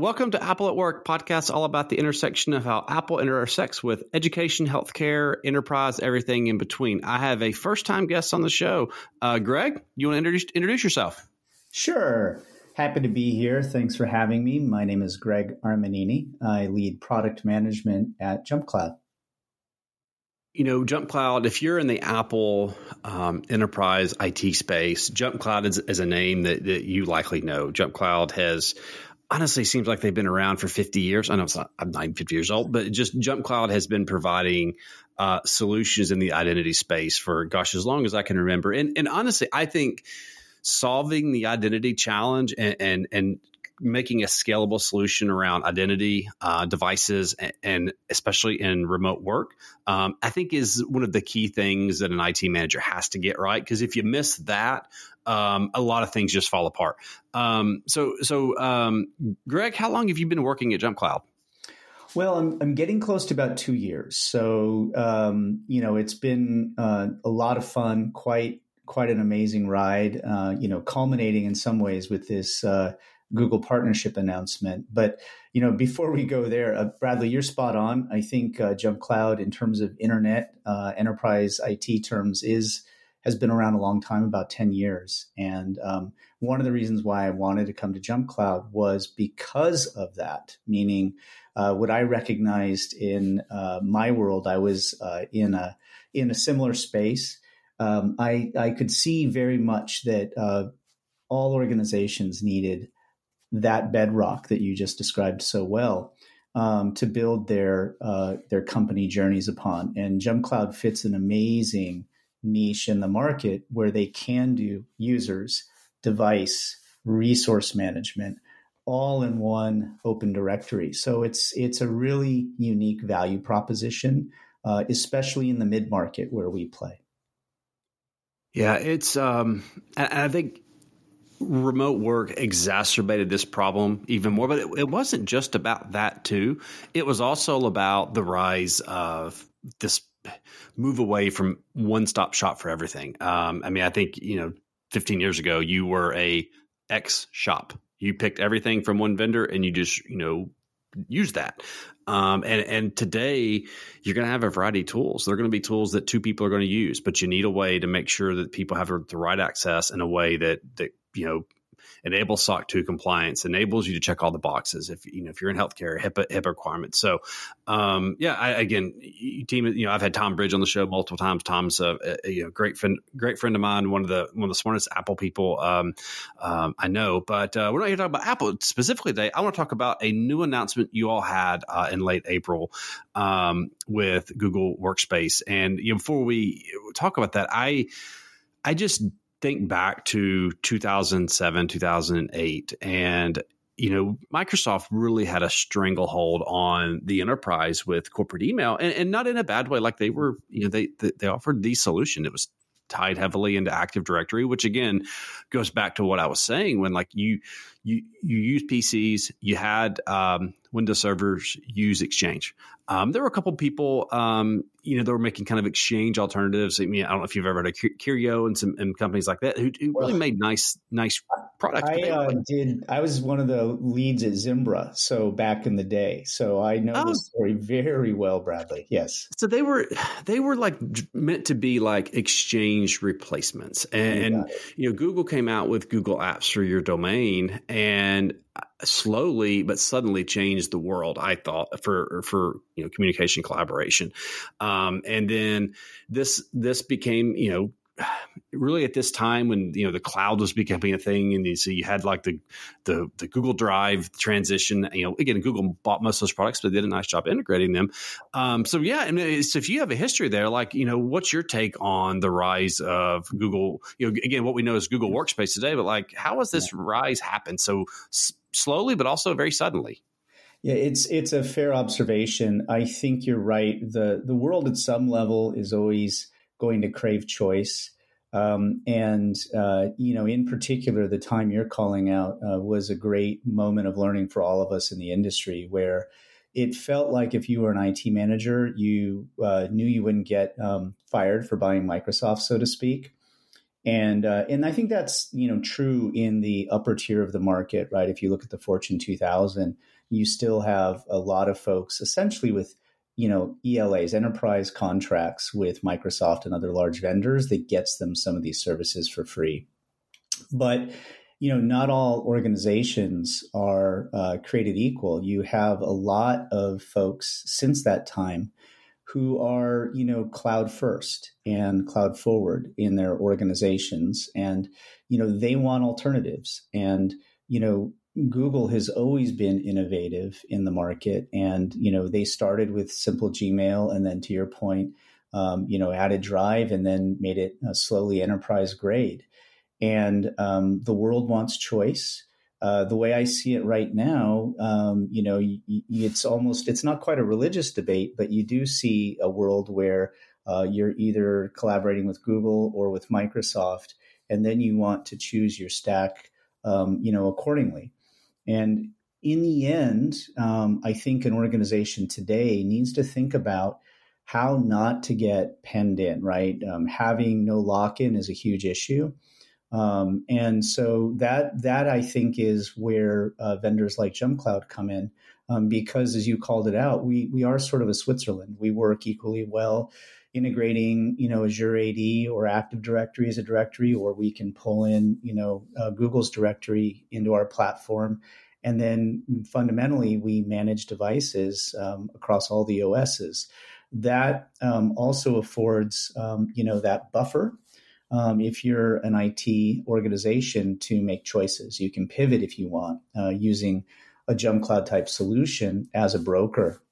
Welcome to Apple at Work, podcast all about the intersection of how Apple intersects with education, healthcare, enterprise, everything in between. I have a first time guest on the show. Uh, Greg, you want to introduce, introduce yourself? Sure. Happy to be here. Thanks for having me. My name is Greg Armanini. I lead product management at JumpCloud. You know, JumpCloud, if you're in the Apple um, enterprise IT space, JumpCloud is, is a name that, that you likely know. JumpCloud has honestly seems like they've been around for 50 years. I know it's not, I'm not even 50 years old, but just Jump Cloud has been providing uh, solutions in the identity space for gosh, as long as I can remember. And, and honestly, I think solving the identity challenge and, and, and making a scalable solution around identity uh, devices and, and, especially in remote work, um, I think is one of the key things that an IT manager has to get right. Because if you miss that, um, a lot of things just fall apart. Um, so, so um, Greg, how long have you been working at JumpCloud? Well, I'm, I'm getting close to about two years. So, um, you know, it's been uh, a lot of fun, quite quite an amazing ride. Uh, you know, culminating in some ways with this uh, Google partnership announcement. But you know, before we go there, uh, Bradley, you're spot on. I think uh, Jump Cloud, in terms of internet uh, enterprise IT terms, is has been around a long time, about 10 years. And um, one of the reasons why I wanted to come to Jump Cloud was because of that, meaning uh, what I recognized in uh, my world, I was uh, in a in a similar space. Um, I, I could see very much that all organizations needed that bedrock that you just described so well um, to build their uh, their company journeys upon. And Jump Cloud fits an amazing niche in the market where they can do users, device, resource management all in one open directory. So it's it's a really unique value proposition, uh, especially in the mid market where we play. Yeah, it's um, I think remote work exacerbated this problem even more, but it, it wasn't just about that too. It was also about the rise of this move away from one stop shop for everything. Um, I mean, I think you know, 15 years ago, you were a X shop. You picked everything from one vendor, and you just you know use that. Um, and and today you're going to have a variety of tools. They're going to be tools that two people are going to use, but you need a way to make sure that people have the right access in a way that that you know enables SOC 2 compliance, enables you to check all the boxes if you know if you're in healthcare, HIPAA, HIPAA requirements. So, um, yeah, I, again, team, you know, I've had Tom Bridge on the show multiple times. Tom's a, a you know great friend, great friend of mine, one of the one of the smartest Apple people um, um, I know. But uh, we're not here to talk about Apple specifically today. I want to talk about a new announcement you all had uh, in late April um, with Google Workspace. And you know, before we talk about that, I I just think back to 2007, 2008, and you know, Microsoft really had a stranglehold on the enterprise with corporate email, and, and not in a bad way. Like they were, you know, they they offered the solution. It was tied heavily into Active Directory, which again goes back to what I was saying when like you you you use PCs, you had um, Windows servers use Exchange. Um, there were a couple people, um, you know, that were making kind of Exchange alternatives. I mean, I don't know if you've ever heard of Kerio and some and companies like that who, who really made nice nice products. I uh, did. I was one of the leads at Zimbra, so back in the day, so I know oh. the story very well, Bradley. Yes. So they were they were like meant to be like Exchange replacements, and you, you know, Google came out with Google Apps for your domain and slowly but suddenly changed the world i thought for for you know communication collaboration. Um, and then this this became you know really at this time when you know the cloud was becoming a thing, and you, so you had like the the, the Google Drive transition. You know, again, Google bought most of those products, but they did a nice job integrating them. Um, so yeah, and so if you have a history there, like you know, what's your take on the rise of Google? You know, again, what we know is Google Workspace today, but like, how has this rise happened so s- slowly, but also very suddenly? Yeah, it's it's a fair observation. I think you're right. the The world at some level is always going to crave choice. Um, and uh, you know, in particular, the time you're calling out uh, was a great moment of learning for all of us in the industry, where it felt like if you were an IT manager, you uh, knew you wouldn't get um, fired for buying Microsoft, so to speak. And uh, and I think that's you know true in the upper tier of the market, right? If you look at the Fortune 2000, you still have a lot of folks essentially with you know ELAs, enterprise contracts with Microsoft and other large vendors that gets them some of these services for free. But you know, not all organizations are uh, created equal. You have a lot of folks since that time who are, you know, cloud first and cloud forward in their organizations. And, you know, they want alternatives. And, you know, Google has always been innovative in the market. And, you know, they started with simple Gmail and then to your point, um, you know, added Drive and then made it uh, slowly enterprise grade. And um, the world wants choice. Uh, the way I see it right now, um, you know, y- y- it's almost it's not quite a religious debate, but you do see a world where uh, you're either collaborating with Google or with Microsoft, and then you want to choose your stack, um, you know, accordingly. And in the end, um, I think an organization today needs to think about how not to get penned in. Right, um, having no lock in is a huge issue. Um, and so that that I think is where uh, vendors like JumpCloud come in, um, because as you called it out, we we are sort of a Switzerland. We work equally well integrating, you know, Azure AD or Active Directory as a directory, or we can pull in, you know, uh, Google's directory into our platform. And then fundamentally, we manage devices um, across all the OSs. That um, also affords, um, you know, that buffer um, if you're an IT organization to make choices. You can pivot if you want uh, using a Jump Cloud type solution as a broker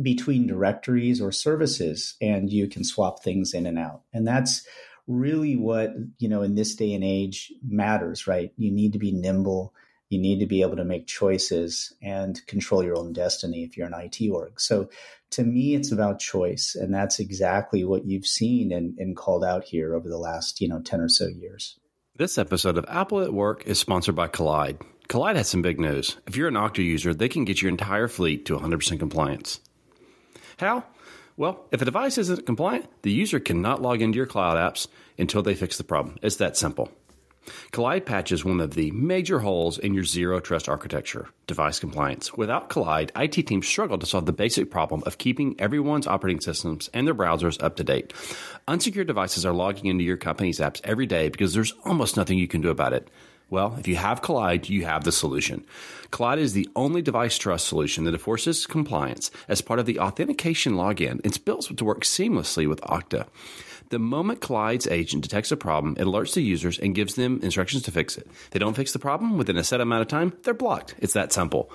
between directories or services, and you can swap things in and out. And that's really what you know in this day and age matters, right? You need to be nimble. You need to be able to make choices and control your own destiny if you're an IT org. So to me, it's about choice. And that's exactly what you've seen and, and called out here over the last, you know, 10 or so years. This episode of Apple at Work is sponsored by Kolide. Kolide has some big news. If you're an Okta user, they can get your entire fleet to 100% compliance. How? Well, if a device isn't compliant, the user cannot log into your cloud apps until they fix the problem. It's that simple. Kolide patches one of the major holes in your zero trust architecture, device compliance. Without Kolide, IT teams struggle to solve the basic problem of keeping everyone's operating systems and their browsers up to date. Unsecured devices are logging into your company's apps every day because there's almost nothing you can do about it. Well, if you have Kolide, you have the solution. Kolide is the only device trust solution that enforces compliance as part of the authentication login. It's built to work seamlessly with Okta. The moment Kolide's agent detects a problem, it alerts the users and gives them instructions to fix it. If they don't fix the problem within a set amount of time, they're blocked. It's that simple.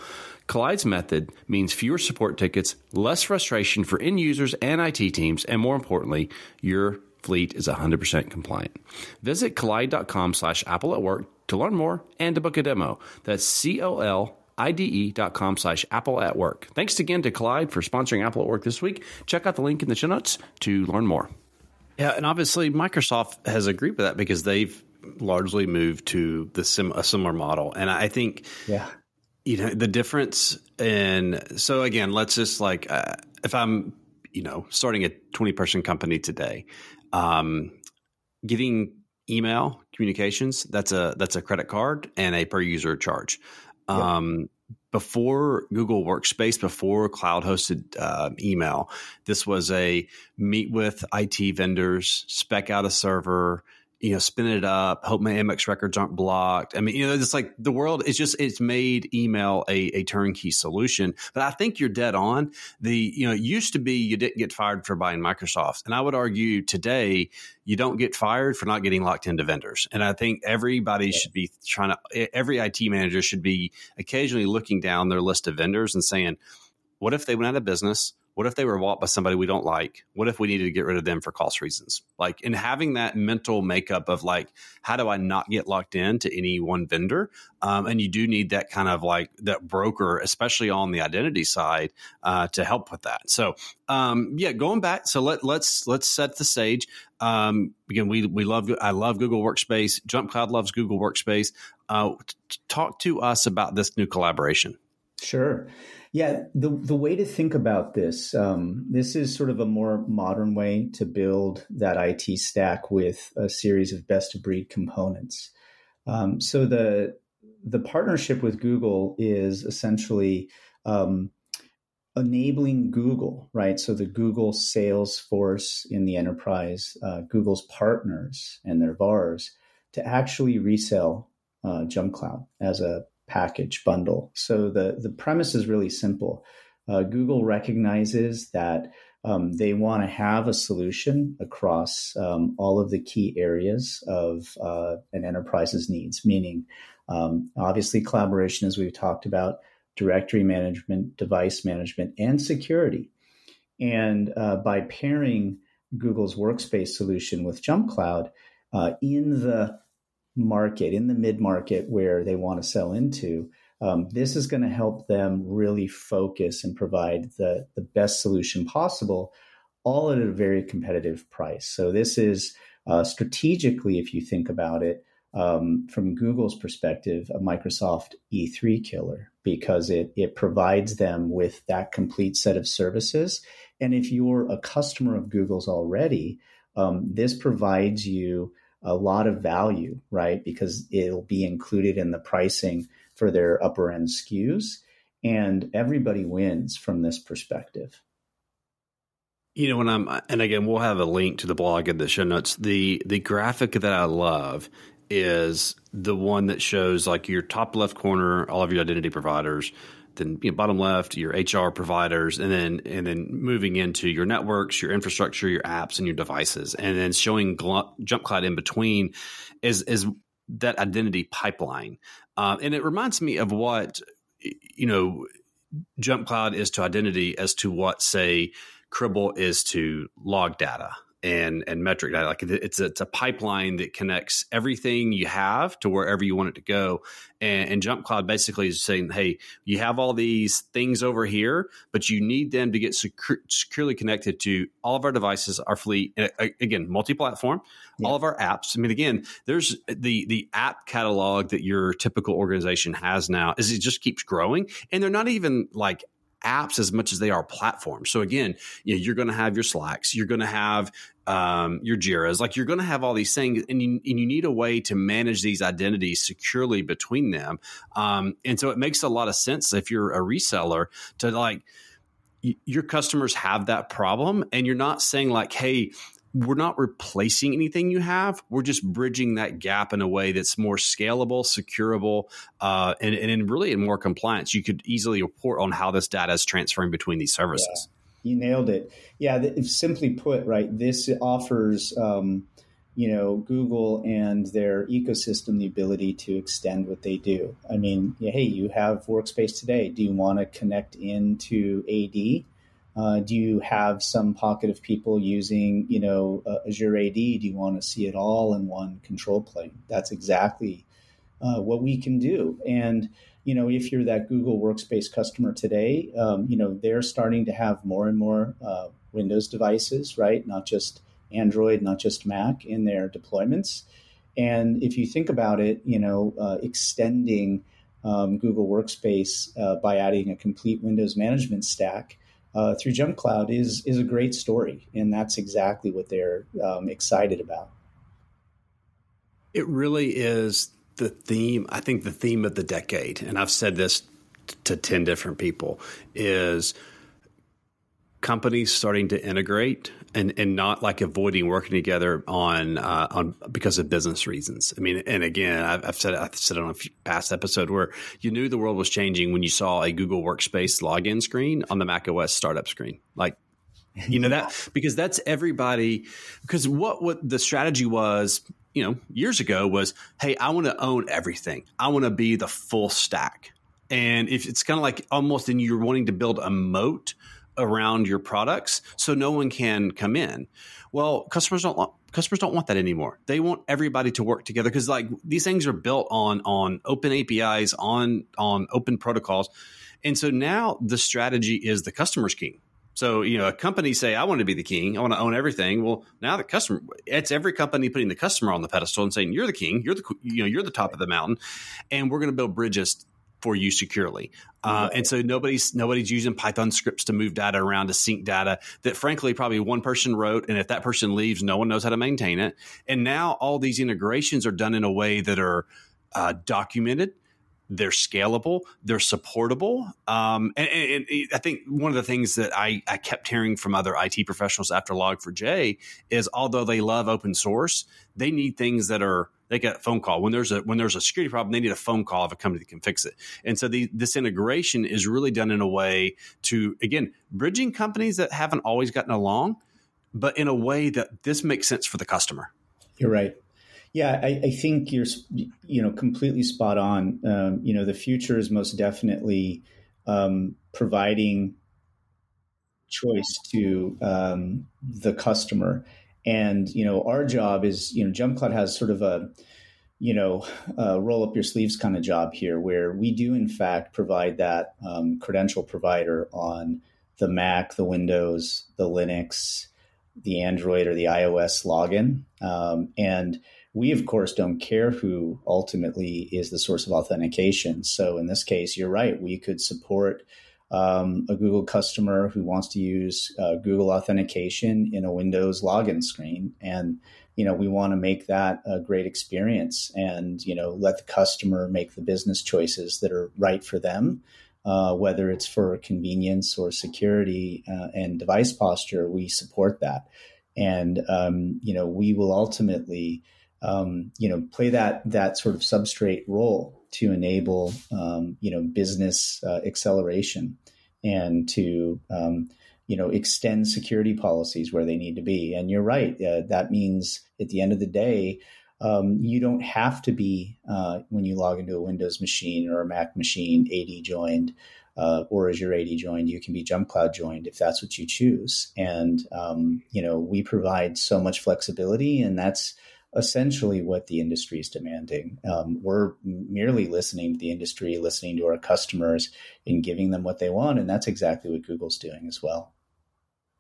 Kolide's method means fewer support tickets, less frustration for end users and IT teams, and more importantly, your fleet is 100% compliant. Visit kolide.com slash apple at work to learn more and to book a demo. That's C-O-L IDE.com slash Apple at Work. Thanks again to Kolide for sponsoring Apple at Work this week. Check out the link in the show notes to learn more. Yeah, and obviously Microsoft has agreed with that because they've largely moved to the sim- a similar model, and I think yeah, you know the difference in so again, let's just like uh, if I'm you know starting a twenty person company today, um, getting email communications that's a that's a credit card and a per user charge. Um, before Google Workspace, before cloud hosted uh, email, this was a meet with IT vendors, spec out a server, you know, spin it up, hope my MX records aren't blocked. I mean, you know, it's like the world is just, it's made email a, a turnkey solution. But I think you're dead on. The, you know, it used to be you didn't get fired for buying Microsoft. And I would argue today, you don't get fired for not getting locked into vendors. And I think everybody yeah. should be trying to, every IT manager should be occasionally looking down their list of vendors and saying, what if they went out of business? What if they were bought by somebody we don't like? What if we needed to get rid of them for cost reasons? Like, in having that mental makeup of like, how do I not get locked in to any one vendor? Um, and you do need that kind of like that broker, especially on the identity side, uh, to help with that. So, um, yeah, going back. So let let's let's set the stage. Um, again, we we love I love Google Workspace. Jump Cloud loves Google Workspace. Uh, t- talk to us about this new collaboration. Sure. Yeah, the the way to think about this, um, this is sort of a more modern way to build that IT stack with a series of best of breed components. Um, so the the partnership with Google is essentially um, enabling Google, right? So the Google sales force in the enterprise, uh, Google's partners and their VARs to actually resell uh, Jump Cloud as a package bundle. So the, the premise is really simple. Uh, Google recognizes that um, they want to have a solution across um, all of the key areas of uh, an enterprise's needs, meaning um, obviously collaboration, as we've talked about, directory management, device management, and security. And uh, by pairing Google's workspace solution with Jump Cloud uh, in the market, in the mid market where they want to sell into, um, this is going to help them really focus and provide the, the best solution possible, all at a very competitive price. So, this is uh, strategically, if you think about it, um, from Google's perspective, a Microsoft E3 killer because it it provides them with that complete set of services. And if you're a customer of Google's already, um, this provides you a lot of value, right? Because it'll be included in the pricing for their upper end SKUs. And everybody wins from this perspective. You know, when I'm, and again, we'll have a link to the blog in the show notes. The the graphic that I love is the one that shows like your top left corner, all of your identity providers, then you know, bottom left your HR providers, and then and then moving into your networks, your infrastructure, your apps, and your devices, and then showing Gl- Jump Cloud in between is is that identity pipeline, uh, and it reminds me of what you know Jump Cloud is to identity as to what say Cribl is to log data and and metric data. Like it's a, it's a pipeline that connects everything you have to wherever you want it to go. And, and, Jump Cloud basically is saying, hey, you have all these things over here, but you need them to get secure, securely connected to all of our devices, our fleet. And uh, again, multi-platform, yeah. all of our apps. I mean, again, there's the the app catalog that your typical organization has now is it just keeps growing, and they're not even like apps as much as they are platforms. So again, you know, you're going to have your Slacks, you're going to have um, your Jiras, like you're going to have all these things, and you, and you need a way to manage these identities securely between them. Um, and so it makes a lot of sense if you're a reseller to like your customers have that problem, and you're not saying like, hey we're not replacing anything you have. We're just bridging that gap in a way that's more scalable, securable, uh, and, and really in more compliance. You could easily report on how this data is transferring between these services. Yeah, you nailed it. Yeah, the, simply put, right, this offers um, you know Google and their ecosystem the ability to extend what they do. I mean, hey, you have Workspace today. Do you want to connect into AD? Uh, do you have some pocket of people using, you know, uh, Azure AD? Do you want to see it all in one control plane? That's exactly uh, what we can do. And you know, if you're that Google Workspace customer today, um, you know, they're starting to have more and more uh, Windows devices, right? Not just Android, not just Mac in their deployments. And if you think about it, you know, uh, extending um, Google Workspace uh, by adding a complete Windows management stack uh, through Jump Cloud is is a great story, and that's exactly what they're um, excited about. It really is the theme. I think the theme of the decade, and I've said this t- to ten different people, is companies starting to integrate and, and not like avoiding working together on uh, on because of business reasons. I mean, and again, I've, I've said I've said it on a past episode where you knew the world was changing when you saw a Google Workspace login screen on the Mac OS startup screen. Like, you know that because that's everybody. Because what what the strategy was, you know, years ago was, hey, I want to own everything. I want to be the full stack. And if it's kind of like almost, and you're wanting to build a moat around your products so no one can come in. Well, customers don't want customers don't want that anymore. They want everybody to work together because like these things are built on on open APIs, on on open protocols. And so now the strategy is the customer's king. So, you know, a company say, I want to be the king. I want to own everything. Well, now the customer, it's every company putting the customer on the pedestal and saying, you're the king. You're the, you know, you're the top of the mountain. And we're going to build bridges for you securely. Uh, and so nobody's nobody's using Python scripts to move data around to sync data that frankly probably one person wrote, and if that person leaves, no one knows how to maintain it. And now all these integrations are done in a way that are uh, documented. They're scalable. They're supportable. Um, and, and, and, I think one of the things that I, I kept hearing from other IT professionals after Log4j is although they love open source, they need things that are they get a phone call. When there's a when there's a security problem they need a phone call of a company that can fix it. And so the, this integration is really done in a way to again bridging companies that haven't always gotten along but in a way that this makes sense for the customer. You're right. Yeah i, I think you're you know completely spot on. Um, you know the future is most definitely um, providing choice to um, the customer and you know, our job is you know, JumpCloud has sort of a you know, uh, roll up your sleeves kind of job here, where we do in fact provide that um, credential provider on the Mac, the Windows, the Linux, the Android, or the iOS login, um, and we of course don't care who ultimately is the source of authentication. So in this case, you're right. We could support um, a Google customer who wants to use uh, Google authentication in a Windows login screen. And, you know, we want to make that a great experience and, you know, let the customer make the business choices that are right for them. Uh, whether it's for convenience or security uh, and device posture, we support that. And, um, you know, we will ultimately, um, you know, play that, that sort of substrate role to enable um, you know business uh, acceleration and to um, you know extend security policies where they need to be. And you're right. Uh, that means at the end of the day, um, you don't have to be uh, when you log into a Windows machine or a Mac machine AD joined. Uh, or your AD joined, you can be JumpCloud joined if that's what you choose. And um, you know we provide so much flexibility, and that's essentially what the industry is demanding. Um, we're merely listening to the industry, listening to our customers, and giving them what they want, and that's exactly what Google's doing as well.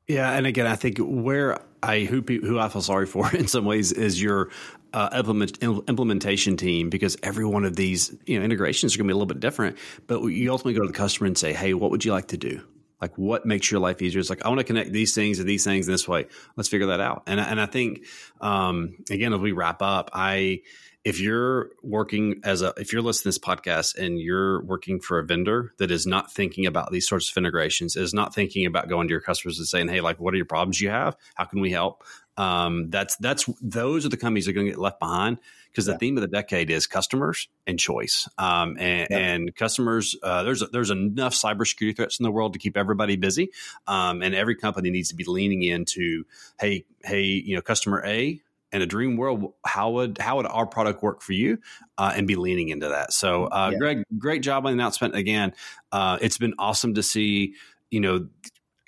Yeah, and again, I think where I who who I feel sorry for in some ways is your uh, implement, implementation team because every one of these you know integrations are going to be a little bit different. But you ultimately go to the customer and say, "Hey, what would you like to do?" Like what makes your life easier? It's like i want to connect these things to these things in this way. Let's figure that out. And, and i think um, again as we wrap up i if you're working as a if you're listening to this podcast and you're working for a vendor that is not thinking about these sorts of integrations is not thinking about going to your customers and saying hey like what are your problems you have? How can we help? Um, that's that's those are the companies that are going to get left behind because the yeah. theme of the decade is customers and choice. Um, and, yeah. and, customers, uh, there's there's enough cybersecurity threats in the world to keep everybody busy, um, and every company needs to be leaning into hey hey you know customer A. In a dream world, how would how would our product work for you, uh, and be leaning into that? So, uh, yeah. Greg, great job on the announcement. Again, uh, it's been awesome to see you know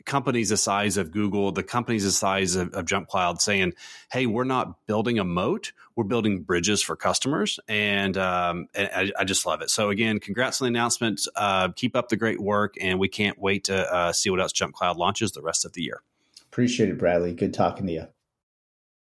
companies the size of Google, the companies the size of, of JumpCloud saying, hey, we're not building a moat, we're building bridges for customers. And, um, and I, I, just love it. So, again, congrats on the announcement. Uh, keep up the great work. And we can't wait to uh, see what else JumpCloud launches the rest of the year. Appreciate it, Bradley. Good talking to you.